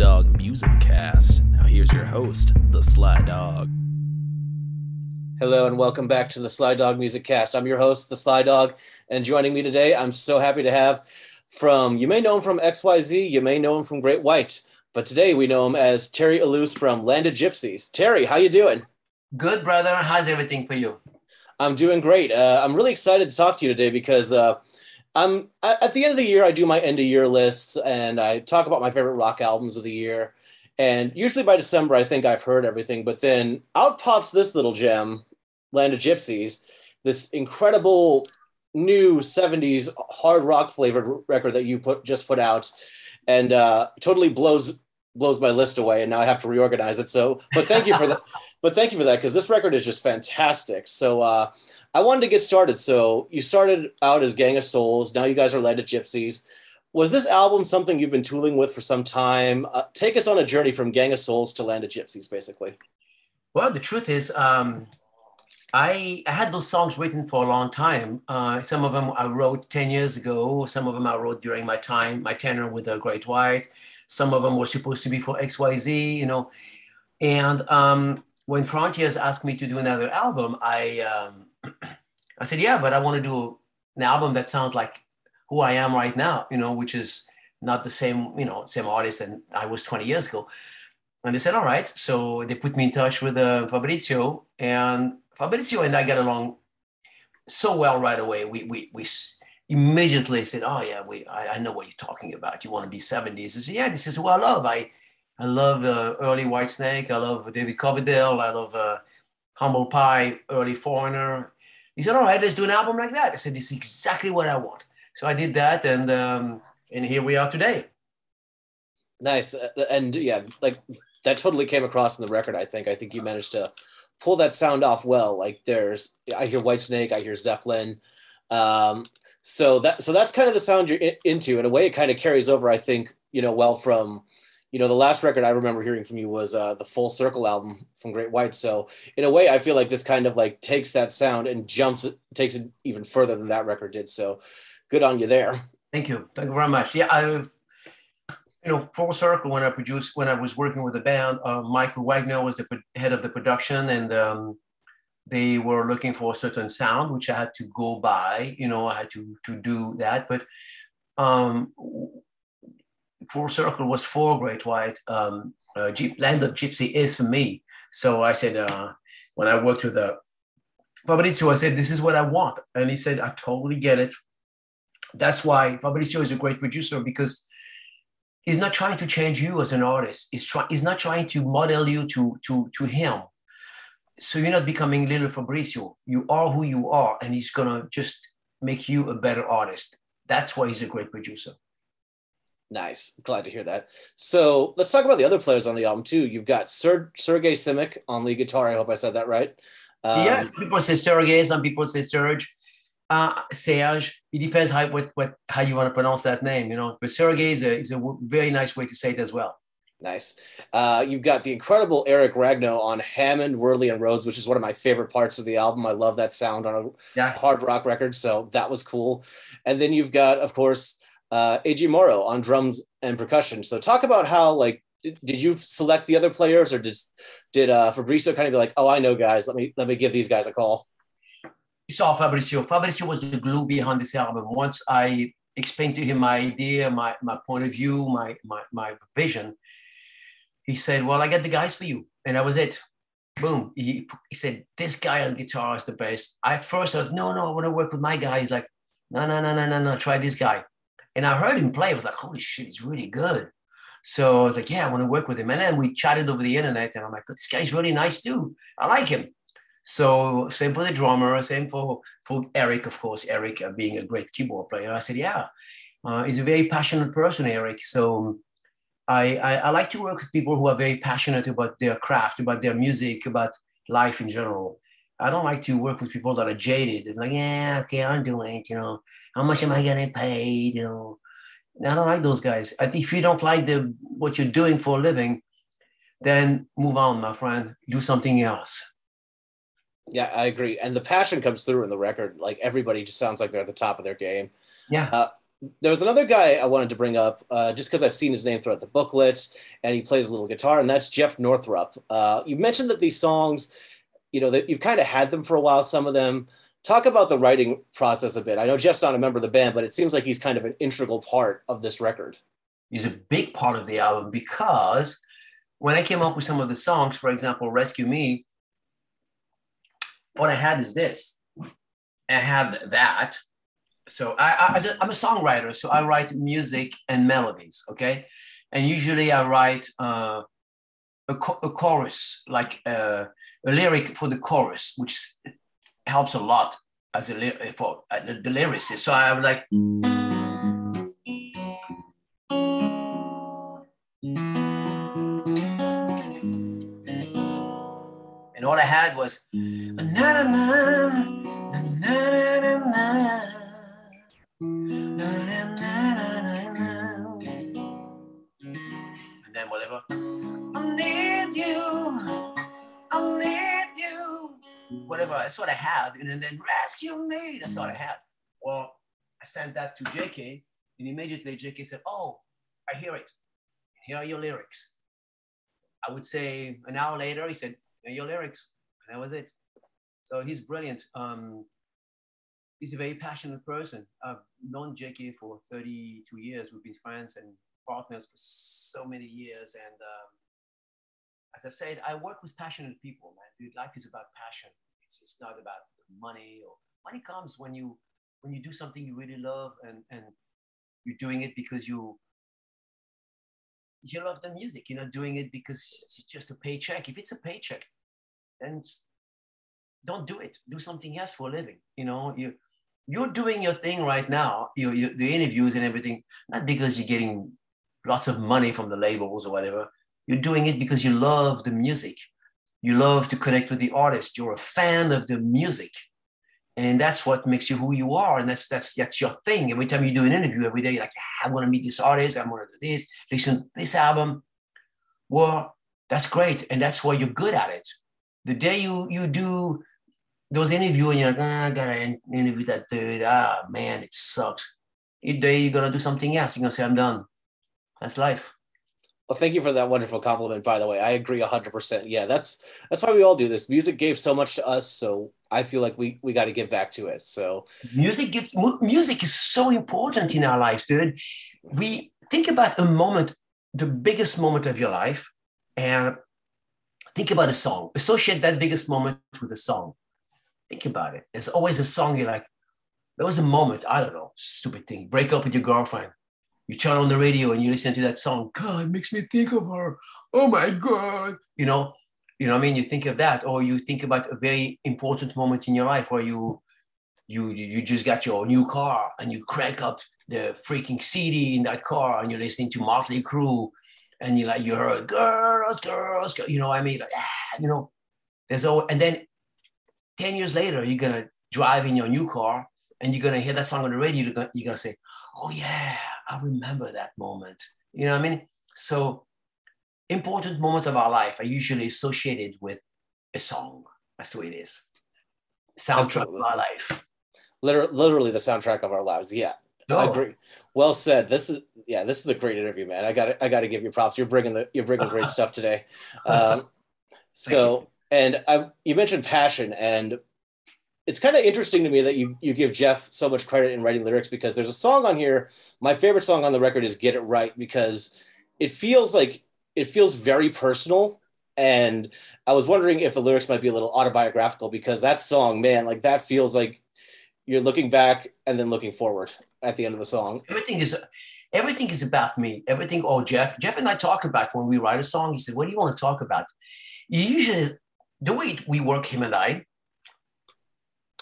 Dog Music Cast. Now, here's your host, the Sly Dog. Hello and welcome back to the Sly Dog Music Cast. I'm your host, the Sly Dog, and joining me today, I'm so happy to have from you may know him from XYZ, you may know him from Great White, but today we know him as Terry Ilous from Land of Gypsies. Terry, how you doing? Good, brother. How's everything for you? I'm doing great. Uh, I'm really excited to talk to you today because uh, I'm at the end of the year. I do my end of year lists and I talk about my favorite rock albums of the year. And usually by December, I think I've heard everything. But then out pops this little gem, Land of Gypsies, this incredible new 70s hard rock flavored record that you put just put out, and uh, totally blows blows my list away. And now I have to reorganize it. So, but thank you for that. but thank you for that because this record is just fantastic. So. Uh, I wanted to get started. So you started out as Gang of Souls. Now you guys are Land of Gypsies. Was this album something you've been tooling with for some time? Uh, take us on a journey from Gang of Souls to Land of Gypsies, basically. Well, the truth is, um, I, I had those songs written for a long time. Uh, some of them I wrote 10 years ago. Some of them I wrote during my time, my tenure with the Great White. Some of them were supposed to be for XYZ, you know. And um, when Frontiers asked me to do another album, I um, I said, yeah, but I want to do an album that sounds like who I am right now, you know, which is not the same, you know, same artist than I was 20 years ago. And they said, all right. So they put me in touch with uh, Fabrizio, and Fabrizio and I got along so well right away. We we we immediately said, oh yeah, we I, I know what you're talking about. You want to be 70s? I said, yeah, this is what I love. I I love uh, early Whitesnake. I love David Coverdale. I love uh, Humble Pie, early Foreigner. He said, all right, let's do an album like that. I said, this is exactly what I want. So I did that, and um, and here we are today. Nice, and yeah, like that totally came across in the record. I think. I think you managed to pull that sound off well. Like there's, I hear Whitesnake, I hear Zeppelin. Um, so that so that's kind of the sound you're in, into. In a way, it kind of carries over. I think you know well from you know, the last record I remember hearing from you was uh, the Full Circle album from Great White. So in a way, I feel like this kind of like takes that sound and jumps takes it even further than that record did. So good on you there. Thank you. Thank you very much. Yeah, I've you know Full Circle when I produced when I was working with the band, uh, Michael Wagner was the head of the production, and um, they were looking for a certain sound, which I had to go by. You know, I had to to do that, but. Um, Full Circle was for Great White. Um, uh, Jeep, Land of Gypsy is for me. So I said, uh, when I worked with the Fabrizio, I said, this is what I want. And he said, I totally get it. That's why Fabrizio is a great producer because he's not trying to change you as an artist. He's, try- he's not trying to model you to, to, to him. So you're not becoming little Fabrizio. You are who you are, and he's gonna just make you a better artist. That's why he's a great producer. Nice. Glad to hear that. So let's talk about the other players on the album too. You've got Ser- Sergey Simic on lead guitar. I hope I said that right. Um, yes, people say Sergey. Some people say Serge. Uh, Serge. It depends how what, what how you want to pronounce that name. You know, but Sergey is a is a very nice way to say it as well. Nice. Uh, you've got the incredible Eric Ragno on Hammond, Wurly, and Rhodes, which is one of my favorite parts of the album. I love that sound on a yeah. hard rock record, so that was cool. And then you've got, of course, uh, Morrow on drums and percussion. So talk about how like did, did you select the other players or did did uh, Fabrizio kind of be like, oh, I know guys, let me let me give these guys a call. You saw Fabrizio. Fabrizio was the glue behind this album. Once I explained to him my idea, my my point of view, my my my vision, he said, "Well, I got the guys for you," and that was it. Boom. He, he said, "This guy on guitar is the best." I, at first, I was, "No, no, I want to work with my guy." He's like, "No, no, no, no, no, no. Try this guy." And I heard him play. I was like, holy shit, he's really good. So I was like, yeah, I want to work with him. And then we chatted over the internet, and I'm like, this guy's really nice too. I like him. So same for the drummer, same for for Eric, of course. Eric uh, being a great keyboard player. I said, yeah, uh, he's a very passionate person, Eric. So I, I, I like to work with people who are very passionate about their craft, about their music, about life in general. I don't like to work with people that are jaded. It's like, yeah, okay, I'm doing it. You know, how much am I getting paid? You know, I don't like those guys. I think if you don't like the what you're doing for a living, then move on, my friend. Do something else. Yeah, I agree. And the passion comes through in the record. Like everybody just sounds like they're at the top of their game. Yeah. Uh, there was another guy I wanted to bring up uh, just because I've seen his name throughout the booklet and he plays a little guitar, and that's Jeff Northrup. Uh, you mentioned that these songs, you know, that you've kind of had them for a while, some of them. Talk about the writing process a bit. I know Jeff's not a member of the band, but it seems like he's kind of an integral part of this record. He's a big part of the album because when I came up with some of the songs, for example, Rescue Me, what I had is this. I had that so I, I am a songwriter, so I write music and melodies. Okay, and usually I write uh, a, a, chorus, like uh, a lyric for the chorus, which helps a lot as a for uh, the, lyricist. So I'm like. And all I had was na na na That's what I had. And then rescue me. That's all I had. Well, I sent that to JK, and immediately JK said, Oh, I hear it. Here are your lyrics. I would say an hour later, he said, Here are your lyrics. And that was it. So he's brilliant. Um, he's a very passionate person. I've known JK for 32 years. We've been friends and partners for so many years. And um, as I said, I work with passionate people, man. Dude, life is about passion. It's, it's not about money or money comes when you when you do something you really love and and you're doing it because you you love the music. You're not doing it because it's just a paycheck. If it's a paycheck, then don't do it. Do something else for a living. You know, you you're doing your thing right now. You, you the interviews and everything, not because you're getting lots of money from the labels or whatever. You're doing it because you love the music. You love to connect with the artist. You're a fan of the music. And that's what makes you who you are. And that's that's that's your thing. Every time you do an interview every day, you're like, I want to meet this artist, I want to do this, listen to this album. Well, that's great. And that's why you're good at it. The day you you do those interviews and you're like, ah, I gotta interview that dude. Ah man, it sucks. The day you're gonna do something else, you're gonna say, I'm done that's life. Well, thank you for that wonderful compliment. By the way, I agree hundred percent. Yeah, that's that's why we all do this. Music gave so much to us, so I feel like we we got to give back to it. So music gives music is so important in our lives, dude. We think about a moment, the biggest moment of your life, and think about a song. Associate that biggest moment with a song. Think about it. There's always a song you're like, there was a moment, I don't know, stupid thing. Break up with your girlfriend you turn on the radio and you listen to that song, God, it makes me think of her. Oh my God. You know, you know I mean? You think of that, or you think about a very important moment in your life where you you you just got your new car and you crank up the freaking CD in that car and you're listening to Motley Crue and you like you heard girls, girls, girls, you know I mean? Like, ah, you know, there's all and then 10 years later, you're gonna drive in your new car and you're gonna hear that song on the radio, you're gonna, you're gonna say, Oh yeah, I remember that moment. You know what I mean? So important moments of our life are usually associated with a song. That's the way it is. Soundtrack Absolutely. of our life. Literally, literally the soundtrack of our lives. Yeah. Oh. I agree. Well said. This is yeah. This is a great interview, man. I got I got to give you props. You're bringing the you're bringing great stuff today. Um, so and I you mentioned passion and it's kind of interesting to me that you you give Jeff so much credit in writing lyrics because there's a song on here. My favorite song on the record is "Get It Right" because it feels like it feels very personal. And I was wondering if the lyrics might be a little autobiographical because that song, man, like that feels like you're looking back and then looking forward at the end of the song. Everything is everything is about me. Everything. Oh, Jeff. Jeff and I talk about when we write a song. He said, "What do you want to talk about?" Usually, the way we work, him and I,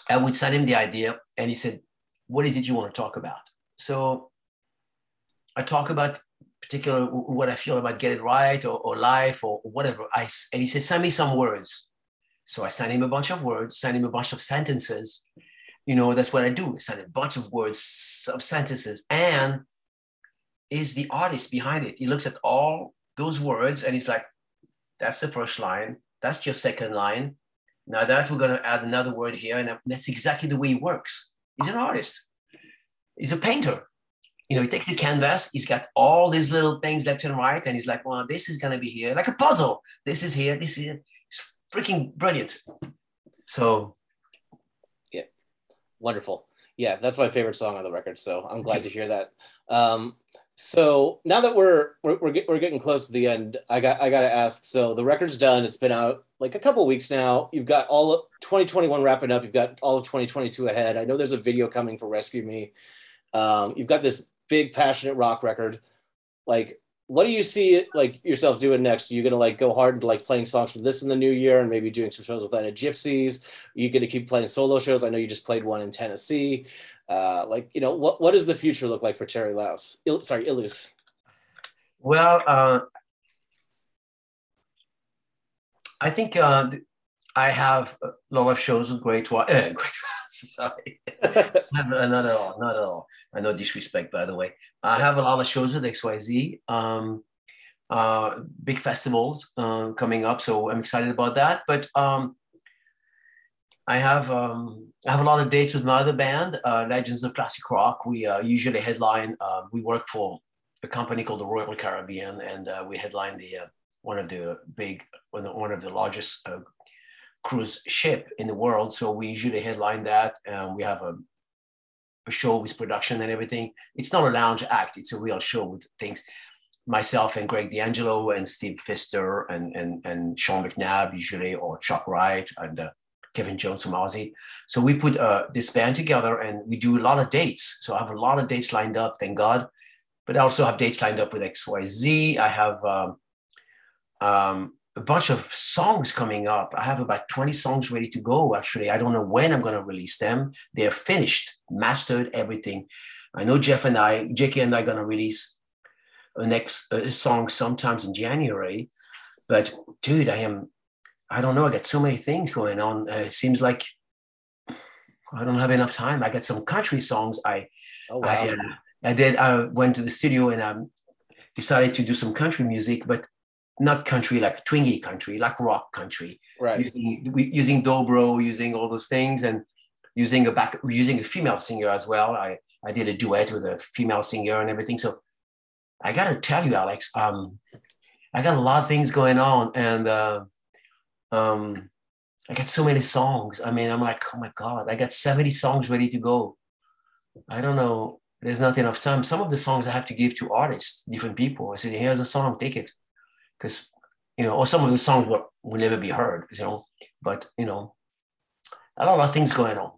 I would send him the idea and he said, What is it you want to talk about? So I talk about particular what I feel about get it right or, or life or whatever. I, and he said, Send me some words. So I sent him a bunch of words, sent him a bunch of sentences. You know, that's what I do. I send a bunch of words, of sentences, and is the artist behind it. He looks at all those words and he's like, that's the first line. That's your second line. Now that we're going to add another word here, and that's exactly the way he works. He's an artist. He's a painter. You know, he takes the canvas, he's got all these little things left and right, and he's like, well, this is going to be here, like a puzzle. This is here, this is here. It's freaking brilliant. So, yeah, wonderful. Yeah, that's my favorite song on the record. So I'm glad to hear that. Um, so now that we're we're we're, get, we're getting close to the end, I got I got to ask. So the record's done. It's been out like a couple weeks now. You've got all of 2021 wrapping up. You've got all of 2022 ahead. I know there's a video coming for Rescue Me. Um, you've got this big passionate rock record. Like, what do you see like yourself doing next? Are you gonna like go hard into like playing songs from this in the new year and maybe doing some shows with Land of Gypsies? Are you gonna keep playing solo shows? I know you just played one in Tennessee. Uh, like, you know, what, what does the future look like for Terry Laus? Il, sorry, Ilus. Well, uh, I think uh, I have a lot of shows with Great. Uh, great, sorry, not at all, not at all. I know disrespect, by the way. I have a lot of shows with XYZ. Um, uh, big festivals uh, coming up, so I'm excited about that. But um, I have um, I have a lot of dates with my other band, uh, Legends of Classic Rock. We uh, usually headline. Uh, we work for a company called the Royal Caribbean, and uh, we headline the one of the big one of the largest cruise ship in the world. So we usually headline that. and we have a, a show with production and everything. It's not a lounge act; it's a real show with things myself and Greg D'Angelo and Steve Pfister and and and Sean McNabb usually or Chuck Wright and uh, Kevin Jones from Ozzy. So we put uh, this band together and we do a lot of dates. So I have a lot of dates lined up, thank God. But I also have dates lined up with XYZ. I have um, um, a bunch of songs coming up. I have about 20 songs ready to go, actually. I don't know when I'm going to release them. They're finished, mastered, everything. I know Jeff and I, JK and I are going to release a next a song sometimes in January. But dude, I am I don't know. I got so many things going on. Uh, it seems like I don't have enough time. I got some country songs. I, oh, wow. I, uh, I did. I went to the studio and I um, decided to do some country music, but not country like twingy country, like rock country. Right. Using, using dobro, using all those things, and using a back, using a female singer as well. I I did a duet with a female singer and everything. So I got to tell you, Alex, um, I got a lot of things going on, and. Uh, um, I got so many songs. I mean, I'm like, oh my God, I got 70 songs ready to go. I don't know. There's not enough time. Some of the songs I have to give to artists, different people. I said, here's a song, take it. Because, you know, or some of the songs will, will never be heard, you know, but, you know, a lot of things going on.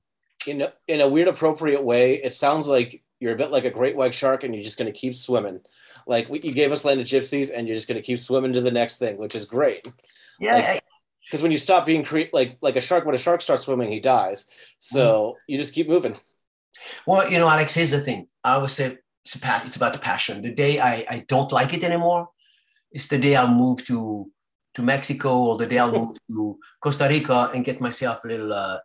In a, in a weird, appropriate way, it sounds like you're a bit like a great white shark and you're just going to keep swimming. Like you gave us Land of Gypsies and you're just going to keep swimming to the next thing, which is great. Yeah. Like, because when you stop being cre- like like a shark when a shark starts swimming he dies so mm. you just keep moving well you know alex here's the thing i always say it's, it's about the passion the day I, I don't like it anymore it's the day i'll move to to mexico or the day i'll move to costa rica and get myself a little uh,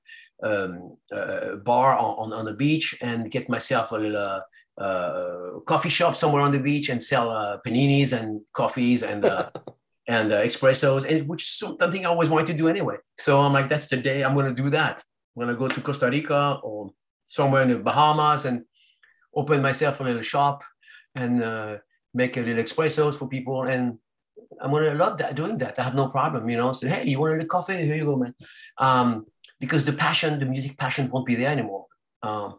um, uh, bar on, on, the beach and get myself a little uh, uh, coffee shop somewhere on the beach and sell uh, paninis and coffees and uh, and uh, espressos, and which is something I always wanted to do anyway. So I'm like, that's the day I'm going to do that. I'm going to go to Costa Rica or somewhere in the Bahamas and open myself a little shop and uh, make a little espressos for people. And I'm to love that doing that. I have no problem, you know. Say, hey, you want a little coffee? Here you go, man. Um, because the passion, the music passion, won't be there anymore. Um,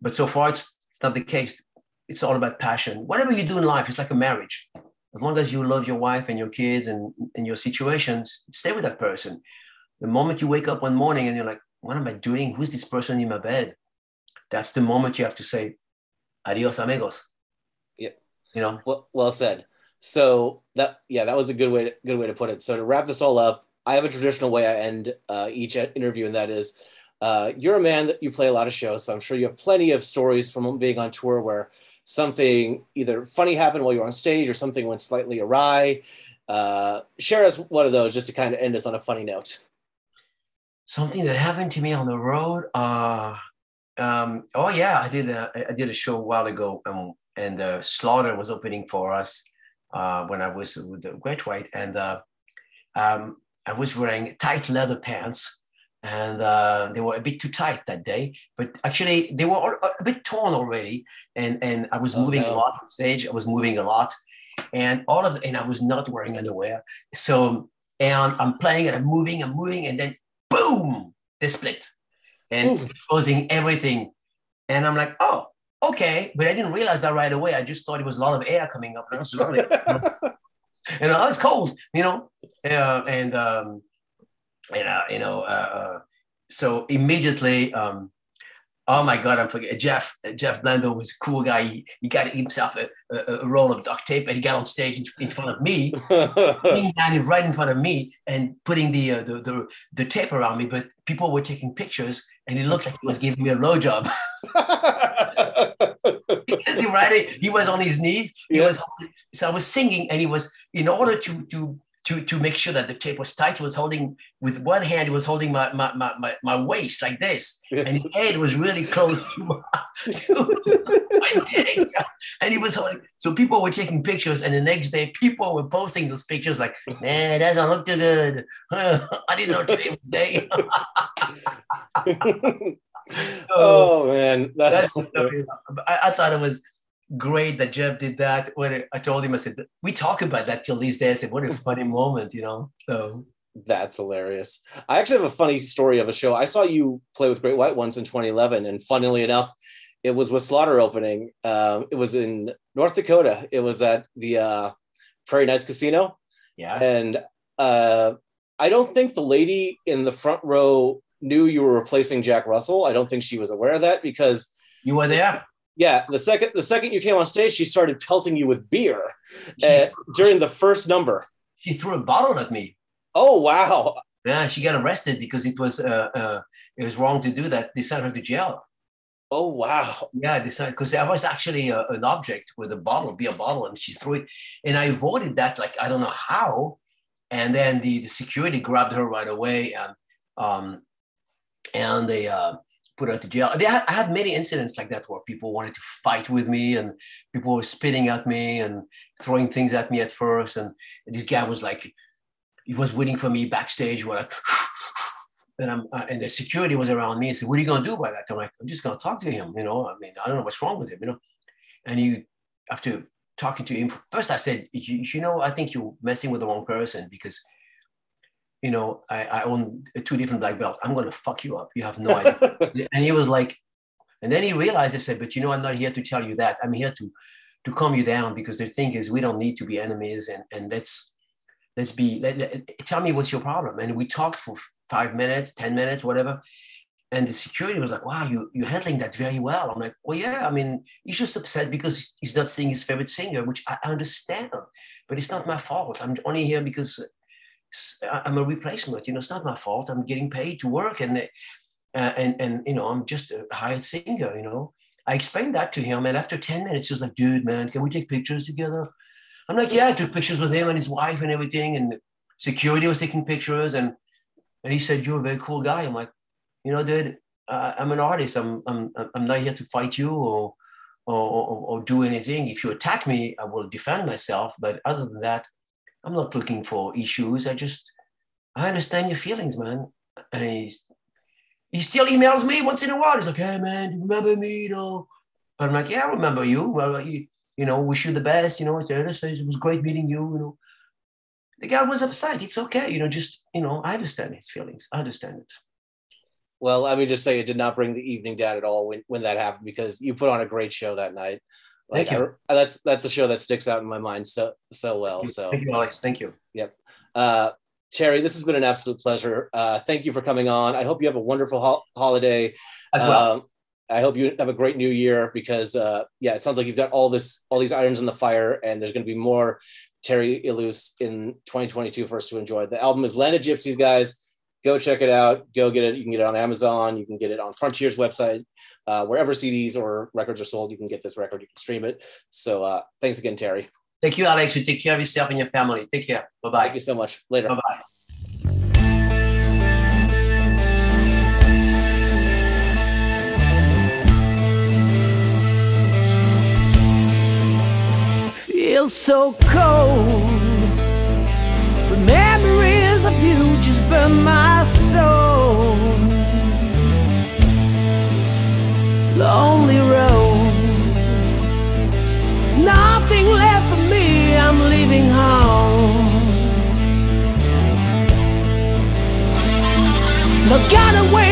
but so far, it's it's not the case. It's all about passion. Whatever you do in life, it's like a marriage as long as you love your wife and your kids and, and your situations, stay with that person. The moment you wake up one morning and you're like, what am I doing? Who's this person in my bed? That's the moment you have to say, adios, amigos. You know? Well, well said. So that, yeah, that was a good way to, good way to put it. So to wrap this all up, I have a traditional way I end uh, each interview, and that is, uh, you're a man that you play a lot of shows, so I'm sure you have plenty of stories from being on tour where something either funny happened while you were on stage or something went slightly awry. Uh, share us one of those just to kind of end us on a funny note. Something that happened to me on the road. Uh, um, oh yeah, I did a I did a show a while ago, um, and uh, Slaughter was opening for us uh, when I was with the Great White, and uh, um, I was wearing tight leather pants and uh, they were a bit too tight that day. But actually, they were all, a bit torn already, and and I was Oh, moving no. a lot on stage. I was moving a lot, and all of and I was not wearing underwear. So and I'm playing and I'm moving, I'm moving, and then boom, they split, and Oof. exposing everything. And I'm like, oh, okay, but I didn't realize that right away. I just thought it was a lot of air coming up. And I was and uh, it's cold, you know, uh, and um, and uh, you know, uh, uh, so immediately, um, oh my god, I'm forgetting Jeff. Jeff Blando was a cool guy. He, he got himself a, a, a roll of duct tape, and he got on stage in, in front of me, putting down it right in front of me, and putting the, uh, the the the tape around me. But people were taking pictures, and it looked like he was giving me a blowjob. because he right he was on his knees he Yeah. was so i was singing and he was in order to to to to make sure that the tape was tight he was holding with one hand he was holding my my my, my, my waist like this and his head was really close to my, to my dick. and he was holding so people were taking pictures and the next day people were posting those pictures like man it doesn't look too good i didn't know today was day oh man, that's, That's- I, I thought it was great that Jeff did that. When I told him, I said, we talk about that till these days. I said, what a funny moment, you know? So that's hilarious. I actually have a funny story of a show. I saw you play with Great White once in 2011, and funnily enough, it was with Slaughter opening. Um, it was in North Dakota. It was at the uh, Prairie Knights Casino, yeah. and uh, I don't think the lady in the front row knew you were replacing Jack Russell. I don't think she was aware of that because You were there? yeah, the second the second you came on stage, she started pelting you with beer uh, during the first number. She threw a bottle at me. Oh wow! Yeah, she got arrested because it was uh, uh, it was wrong to do that. They sent her to jail. Oh wow! Yeah, they sent because I was actually a, an object with a bottle, beer bottle, and she threw it, and I avoided that like I don't know how, and then the, the security grabbed her right away and um, and they uh, put her to jail. They had, I had many incidents like that where people wanted to fight with me and people were spitting at me and throwing things at me at first. And this guy was like, he was waiting for me backstage. Like, and I'm uh, and the security was around me. I said, "What are you gonna do about that?" I'm like, "I'm just gonna talk to him." You know, I mean, I don't know what's wrong with him. You know, and you after talking to him first, I said, "You, you know, I think you're messing with the wrong person because." You know, I, I own two different black belts. I'm gonna fuck you up. You have no idea. and he was like, and then he realized. I said, "But you know, I'm not here to tell you that. I'm here to to calm you down because the thing is, we don't need to be enemies, and and let's let's be. Let, let- tell me what's your problem." And we talked for five minutes, ten minutes, whatever. And the security was like, "Wow, you you're handling that very well." I'm like, "Well, yeah. I mean, he's just upset because he's not seeing his favorite singer, which I understand, but it's not my fault. I'm only here because." I'm a replacement. You know, it's not my fault. I'm getting paid to work, and uh, and and you know, I'm just a hired singer. You know, I explained that to him, and after ten minutes, he was like, "Dude, man, can we take pictures together?" I'm like, "Yeah." I took pictures with him and his wife and everything, and security was taking pictures, and and he said, "You're a very cool guy." I'm like, "You know, dude, uh, I'm an artist. I'm I'm I'm not here to fight you or." Or, or, or do anything. If you attack me, I will defend myself. But other than that, I'm not looking for issues. I just, I understand your feelings, man. And he's, he still emails me once in a while. He's like, hey, man, do you remember me? You know? And I'm like, yeah, I remember you. Well, you, you know, wish you the best. You know, it was great meeting you. You know, the guy was upset. It's okay. You know, just, you know, I understand his feelings. I understand it. Well, let me just say it did not bring the evening down at all when, when that happened because you put on a great show that night. Like Thank you. I- that's that's a show that sticks out in my mind so so well. So Thank you, Alex. Thank you. uh, Terry, this has been an absolute pleasure. Uh, thank you for coming on. I hope you have a wonderful ho- holiday. As well. Um, I hope you have a great new year because uh, yeah, it sounds like you've got all this all these irons in the fire, and there's going to be more Terry Ilous in 2022 for us to enjoy. The album is Land of Gypsies, guys. Go check it out. Go get it. You can get it on Amazon. You can get it on Frontier's website. Uh, wherever CDs or records are sold, you can get this record. You can stream it. So uh, thanks again, Terry. Thank you, Alex. You take care of yourself and your family. Take care. Bye bye. Thank you so much. Later. Bye bye. Feel so cold. But memories of you just burn my lonely road. Nothing left for me, I'm leaving home. But got away.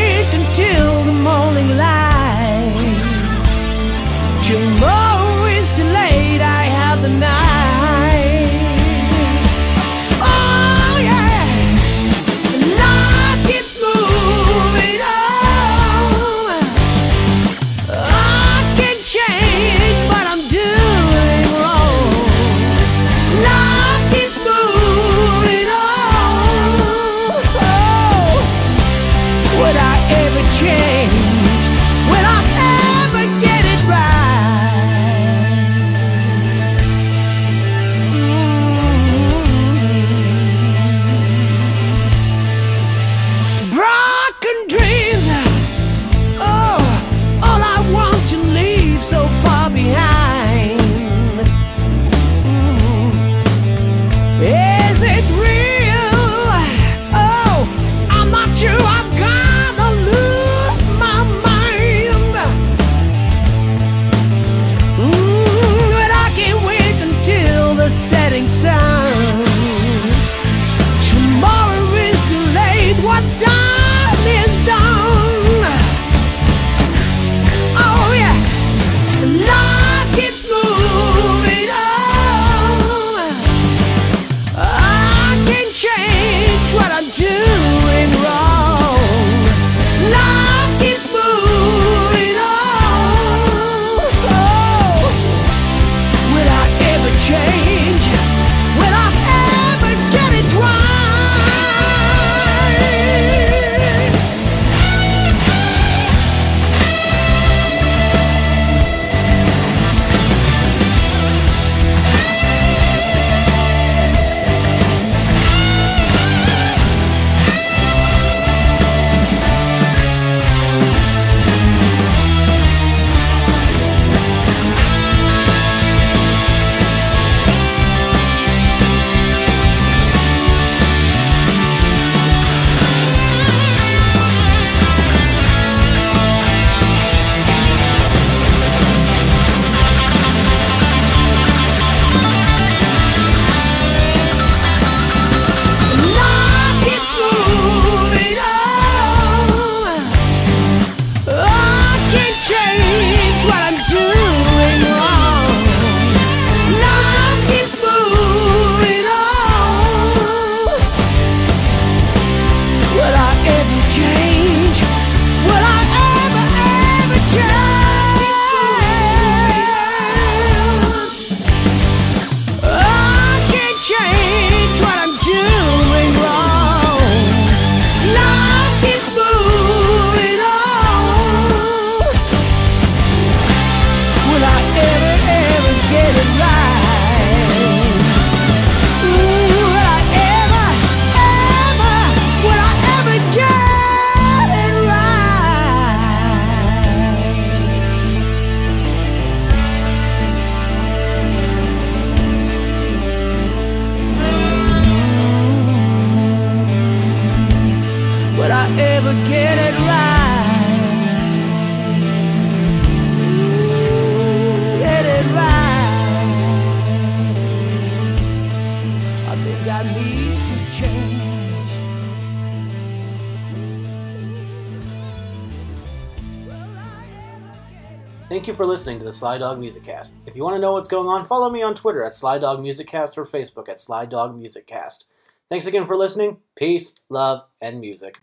Thank you for listening to the Sly Dog Music Cast. If you want to know what's going on, follow me on Twitter at Sly Dog Music Cast or Facebook at Sly Dog Music Cast. Thanks again for listening. Peace, love, and music.